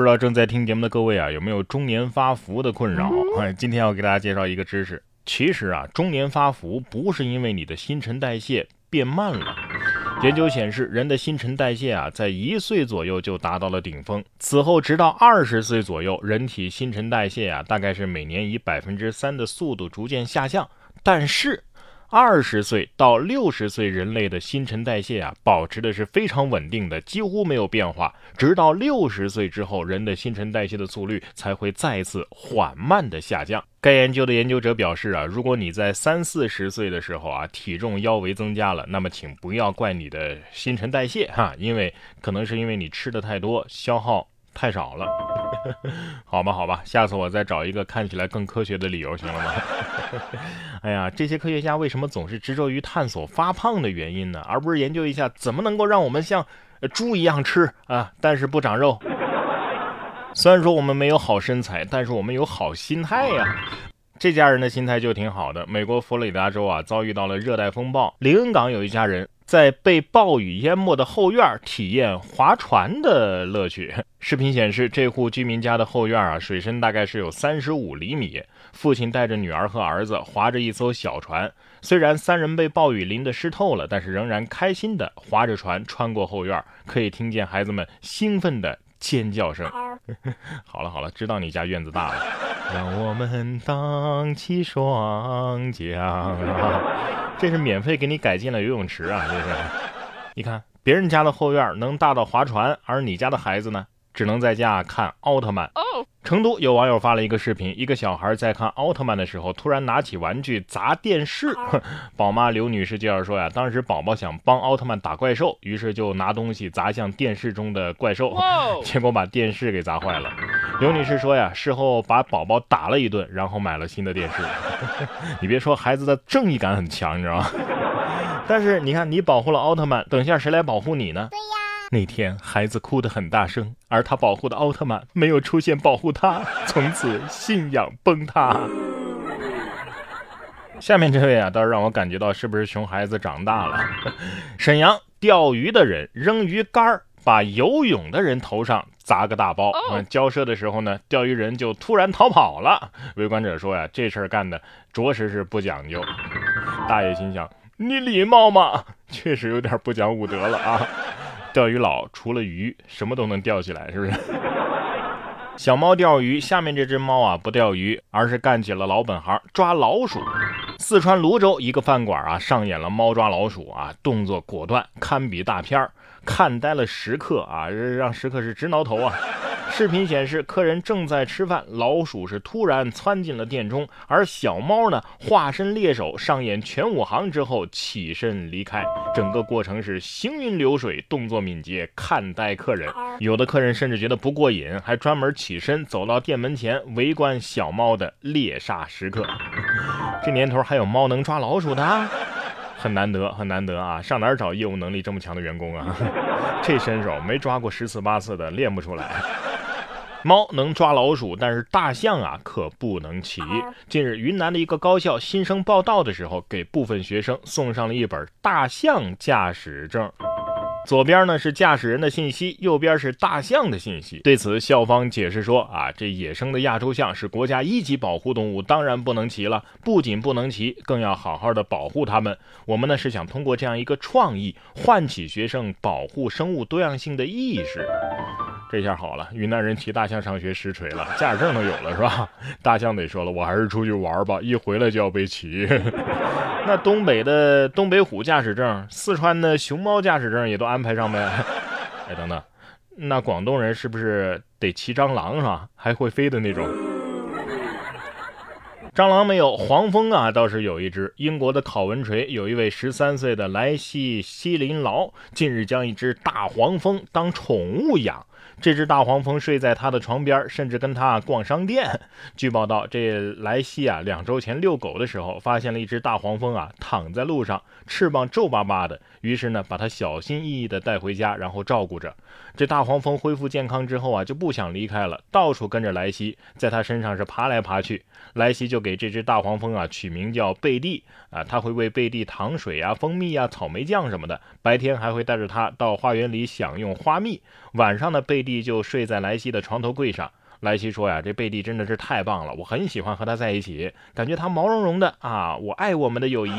不知道正在听节目的各位啊，有没有中年发福的困扰？哎，今天要给大家介绍一个知识。其实啊，中年发福不是因为你的新陈代谢变慢了。研究显示，人的新陈代谢啊，在一岁左右就达到了顶峰，此后直到二十岁左右，人体新陈代谢啊，大概是每年以百分之三的速度逐渐下降。但是，二十岁到六十岁，人类的新陈代谢啊，保持的是非常稳定的，几乎没有变化。直到六十岁之后，人的新陈代谢的速率才会再次缓慢的下降。该研究的研究者表示啊，如果你在三四十岁的时候啊，体重腰围增加了，那么请不要怪你的新陈代谢哈，因为可能是因为你吃的太多，消耗太少了。好吧，好吧，下次我再找一个看起来更科学的理由，行了吗？哎呀，这些科学家为什么总是执着于探索发胖的原因呢？而不是研究一下怎么能够让我们像猪一样吃啊，但是不长肉？虽然说我们没有好身材，但是我们有好心态呀。这家人的心态就挺好的。美国佛罗里达州啊，遭遇到了热带风暴，林恩港有一家人。在被暴雨淹没的后院体验划船的乐趣。视频显示，这户居民家的后院啊，水深大概是有三十五厘米。父亲带着女儿和儿子划着一艘小船，虽然三人被暴雨淋得湿透了，但是仍然开心地划着船穿过后院，可以听见孩子们兴奋的尖叫声。好了好了，知道你家院子大了。让我们荡起双桨。这是免费给你改建了游泳池啊！这是，你看别人家的后院能大到划船，而你家的孩子呢，只能在家看奥特曼。成都有网友发了一个视频，一个小孩在看奥特曼的时候，突然拿起玩具砸电视。宝妈刘女士介绍说呀，当时宝宝想帮奥特曼打怪兽，于是就拿东西砸向电视中的怪兽，结果把电视给砸坏了。刘女士说呀，事后把宝宝打了一顿，然后买了新的电视。你别说，孩子的正义感很强，你知道吗？但是你看，你保护了奥特曼，等下谁来保护你呢？对呀。那天孩子哭得很大声，而他保护的奥特曼没有出现保护他，从此信仰崩塌。下面这位啊，倒是让我感觉到是不是熊孩子长大了？沈阳钓鱼的人扔鱼竿儿。把游泳的人头上砸个大包，交涉的时候呢，钓鱼人就突然逃跑了。围观者说呀，这事儿干的着实是不讲究。大爷心想，你礼貌吗？确实有点不讲武德了啊。钓鱼佬除了鱼，什么都能钓起来，是不是？小猫钓鱼，下面这只猫啊不钓鱼，而是干起了老本行，抓老鼠。四川泸州一个饭馆啊，上演了猫抓老鼠啊，动作果断，堪比大片儿。看呆了食客啊，让食客是直挠头啊！视频显示，客人正在吃饭，老鼠是突然窜进了店中，而小猫呢，化身猎手，上演全武行之后起身离开。整个过程是行云流水，动作敏捷，看呆客人。有的客人甚至觉得不过瘾，还专门起身走到店门前围观小猫的猎杀时刻。这年头还有猫能抓老鼠的？很难得，很难得啊！上哪儿找业务能力这么强的员工啊？这身手没抓过十次八次的练不出来。猫能抓老鼠，但是大象啊可不能骑。近日，云南的一个高校新生报道的时候，给部分学生送上了一本大象驾驶证。左边呢是驾驶人的信息，右边是大象的信息。对此，校方解释说：“啊，这野生的亚洲象是国家一级保护动物，当然不能骑了。不仅不能骑，更要好好的保护它们。我们呢是想通过这样一个创意，唤起学生保护生物多样性的意识。这下好了，云南人骑大象上学实锤了，驾驶证都有了，是吧？大象得说了，我还是出去玩吧，一回来就要被骑。”那东北的东北虎驾驶证，四川的熊猫驾驶证也都安排上呗？哎，等等，那广东人是不是得骑蟑螂是吧？还会飞的那种？蟑螂没有，黄蜂啊倒是有一只。英国的考文垂有一位十三岁的莱西西林劳，近日将一只大黄蜂当宠物养。这只大黄蜂睡在他的床边，甚至跟他逛商店。据报道，这莱西啊，两周前遛狗的时候，发现了一只大黄蜂啊躺在路上，翅膀皱巴巴的。于是呢，把它小心翼翼地带回家，然后照顾着。这大黄蜂恢复健康之后啊，就不想离开了，到处跟着莱西，在他身上是爬来爬去。莱西就给给这只大黄蜂啊取名叫贝蒂啊，他会喂贝蒂糖水啊、蜂蜜啊、草莓酱什么的。白天还会带着它到花园里享用花蜜，晚上呢，贝蒂。就睡在莱西的床头柜上。莱西说呀，这贝蒂真的是太棒了，我很喜欢和他在一起，感觉他毛茸茸的啊，我爱我们的友谊。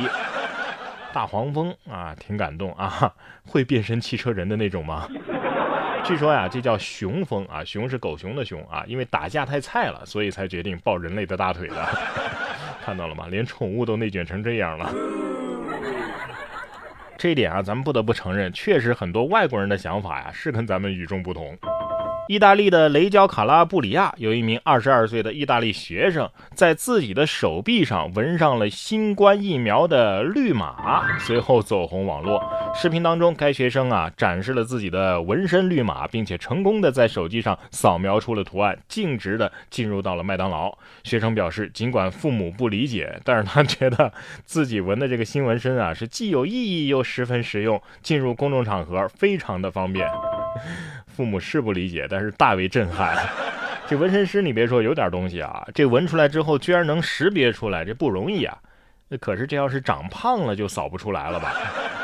大黄蜂啊，挺感动啊，会变身汽车人的那种吗？据说呀，这叫熊蜂啊，熊是狗熊的熊啊，因为打架太菜了，所以才决定抱人类的大腿的。看到了吗？连宠物都内卷成这样了。这一点啊，咱们不得不承认，确实很多外国人的想法呀，是跟咱们与众不同。意大利的雷焦卡拉布里亚有一名二十二岁的意大利学生，在自己的手臂上纹上了新冠疫苗的绿码，随后走红网络。视频当中，该学生啊展示了自己的纹身绿码，并且成功的在手机上扫描出了图案，径直的进入到了麦当劳。学生表示，尽管父母不理解，但是他觉得自己纹的这个新纹身啊是既有意义又十分实用，进入公众场合非常的方便。父母是不理解，但是大为震撼。这纹身师，你别说，有点东西啊！这纹出来之后，居然能识别出来，这不容易啊！那可是这要是长胖了，就扫不出来了吧？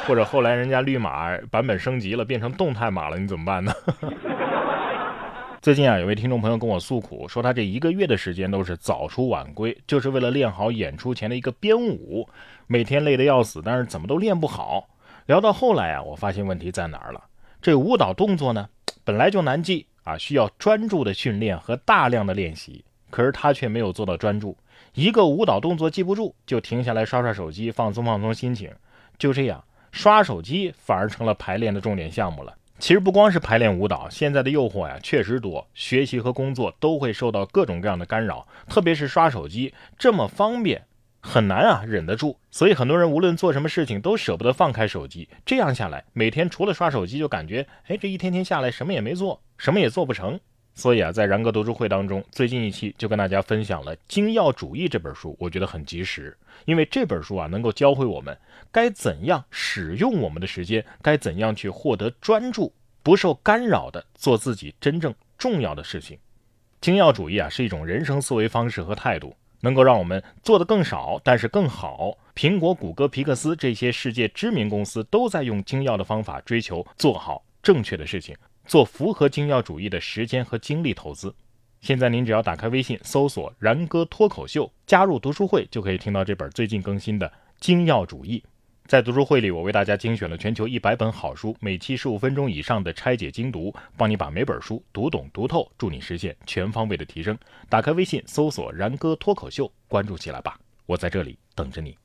或者后来人家绿码版本升级了，变成动态码了，你怎么办呢？最近啊，有位听众朋友跟我诉苦，说他这一个月的时间都是早出晚归，就是为了练好演出前的一个编舞，每天累得要死，但是怎么都练不好。聊到后来啊，我发现问题在哪儿了？这舞蹈动作呢？本来就难记啊，需要专注的训练和大量的练习。可是他却没有做到专注，一个舞蹈动作记不住，就停下来刷刷手机，放松放松心情。就这样，刷手机反而成了排练的重点项目了。其实不光是排练舞蹈，现在的诱惑呀确实多，学习和工作都会受到各种各样的干扰，特别是刷手机这么方便。很难啊，忍得住。所以很多人无论做什么事情都舍不得放开手机。这样下来，每天除了刷手机，就感觉，哎，这一天天下来什么也没做，什么也做不成。所以啊，在然哥读书会当中，最近一期就跟大家分享了《精要主义》这本书，我觉得很及时，因为这本书啊，能够教会我们该怎样使用我们的时间，该怎样去获得专注，不受干扰的做自己真正重要的事情。精要主义啊，是一种人生思维方式和态度。能够让我们做得更少，但是更好。苹果、谷歌、皮克斯这些世界知名公司都在用精要的方法追求做好正确的事情，做符合精要主义的时间和精力投资。现在您只要打开微信搜索“然哥脱口秀”，加入读书会，就可以听到这本最近更新的《精要主义》。在读书会里，我为大家精选了全球一百本好书，每期十五分钟以上的拆解精读，帮你把每本书读懂读透，助你实现全方位的提升。打开微信，搜索“然哥脱口秀”，关注起来吧，我在这里等着你。